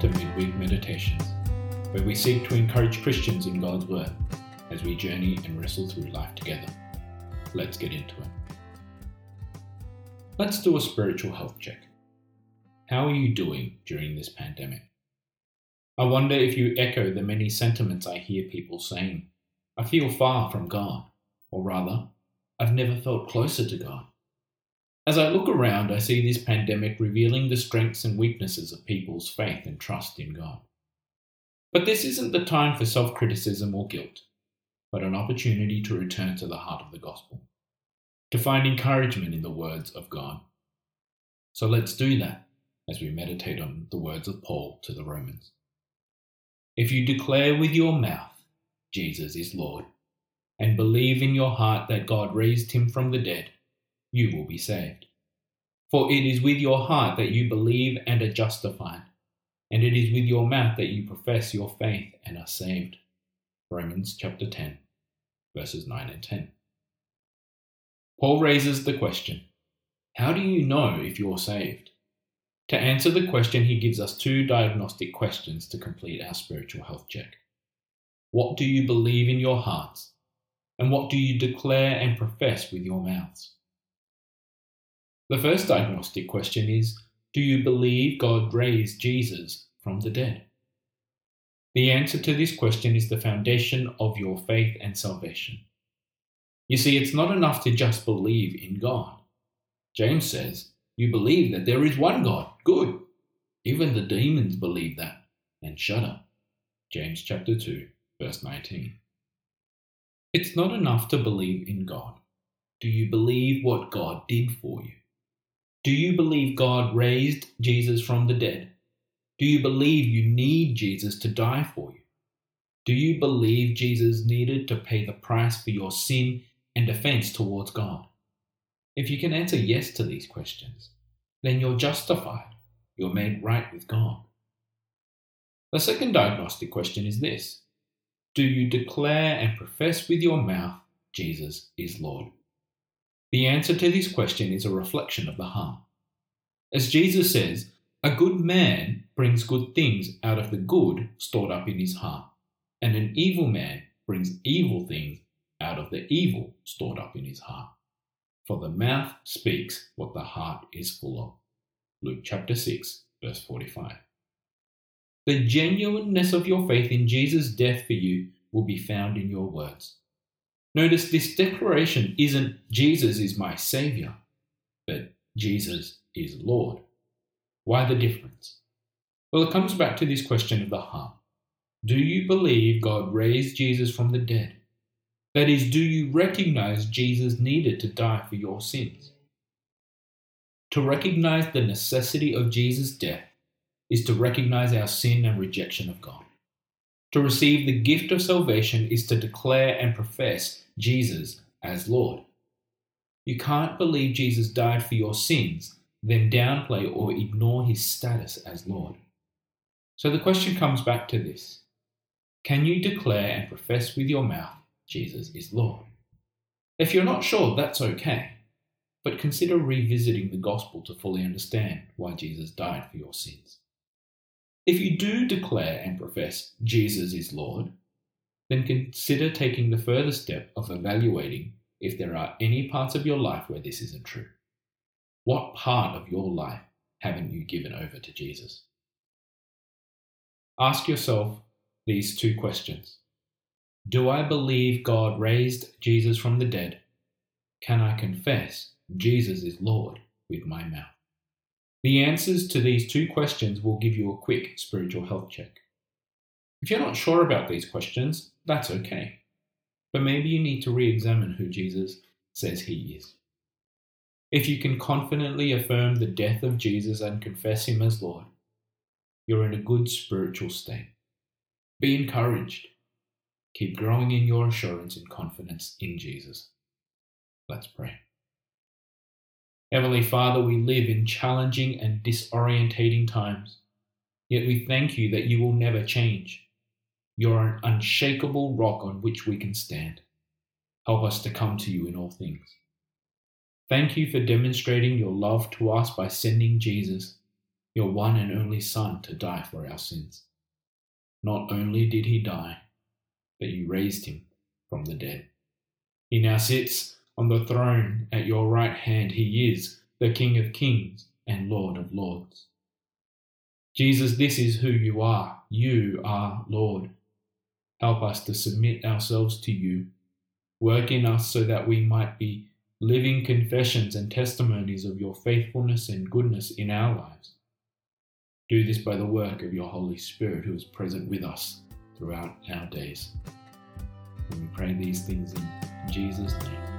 to Midweek Meditations, where we seek to encourage Christians in God's Word as we journey and wrestle through life together. Let's get into it. Let's do a spiritual health check. How are you doing during this pandemic? I wonder if you echo the many sentiments I hear people saying. I feel far from God, or rather, I've never felt closer to God. As I look around, I see this pandemic revealing the strengths and weaknesses of people's faith and trust in God. But this isn't the time for self criticism or guilt, but an opportunity to return to the heart of the gospel, to find encouragement in the words of God. So let's do that as we meditate on the words of Paul to the Romans. If you declare with your mouth, Jesus is Lord, and believe in your heart that God raised him from the dead, you will be saved. For it is with your heart that you believe and are justified, and it is with your mouth that you profess your faith and are saved. Romans chapter 10, verses 9 and 10. Paul raises the question How do you know if you're saved? To answer the question, he gives us two diagnostic questions to complete our spiritual health check. What do you believe in your hearts? And what do you declare and profess with your mouths? The first diagnostic question is Do you believe God raised Jesus from the dead? The answer to this question is the foundation of your faith and salvation. You see, it's not enough to just believe in God. James says, You believe that there is one God. Good. Even the demons believe that and shudder. James chapter 2, verse 19. It's not enough to believe in God. Do you believe what God did for you? Do you believe God raised Jesus from the dead? Do you believe you need Jesus to die for you? Do you believe Jesus needed to pay the price for your sin and offense towards God? If you can answer yes to these questions, then you're justified. You're made right with God. The second diagnostic question is this Do you declare and profess with your mouth Jesus is Lord? The answer to this question is a reflection of the heart. As Jesus says, a good man brings good things out of the good stored up in his heart, and an evil man brings evil things out of the evil stored up in his heart. For the mouth speaks what the heart is full of. Luke chapter 6, verse 45. The genuineness of your faith in Jesus' death for you will be found in your words. Notice this declaration isn't Jesus is my Savior, but Jesus is Lord. Why the difference? Well, it comes back to this question of the heart. Do you believe God raised Jesus from the dead? That is, do you recognize Jesus needed to die for your sins? To recognize the necessity of Jesus' death is to recognize our sin and rejection of God. To receive the gift of salvation is to declare and profess Jesus as Lord. You can't believe Jesus died for your sins, then downplay or ignore his status as Lord. So the question comes back to this Can you declare and profess with your mouth Jesus is Lord? If you're not sure, that's okay, but consider revisiting the gospel to fully understand why Jesus died for your sins. If you do declare and profess Jesus is Lord, then consider taking the further step of evaluating if there are any parts of your life where this isn't true. What part of your life haven't you given over to Jesus? Ask yourself these two questions Do I believe God raised Jesus from the dead? Can I confess Jesus is Lord with my mouth? The answers to these two questions will give you a quick spiritual health check. If you're not sure about these questions, that's okay. But maybe you need to re examine who Jesus says he is. If you can confidently affirm the death of Jesus and confess him as Lord, you're in a good spiritual state. Be encouraged. Keep growing in your assurance and confidence in Jesus. Let's pray. Heavenly Father, we live in challenging and disorientating times, yet we thank you that you will never change. You're an unshakable rock on which we can stand. Help us to come to you in all things. Thank you for demonstrating your love to us by sending Jesus. your one and only Son, to die for our sins. Not only did he die, but you raised him from the dead. He now sits on the throne at your right hand. He is the King of kings and Lord of lords. Jesus, this is who you are. You are Lord. Help us to submit ourselves to you. Work in us so that we might be living confessions and testimonies of your faithfulness and goodness in our lives. Do this by the work of your Holy Spirit, who is present with us throughout our days. And we pray these things in Jesus' name.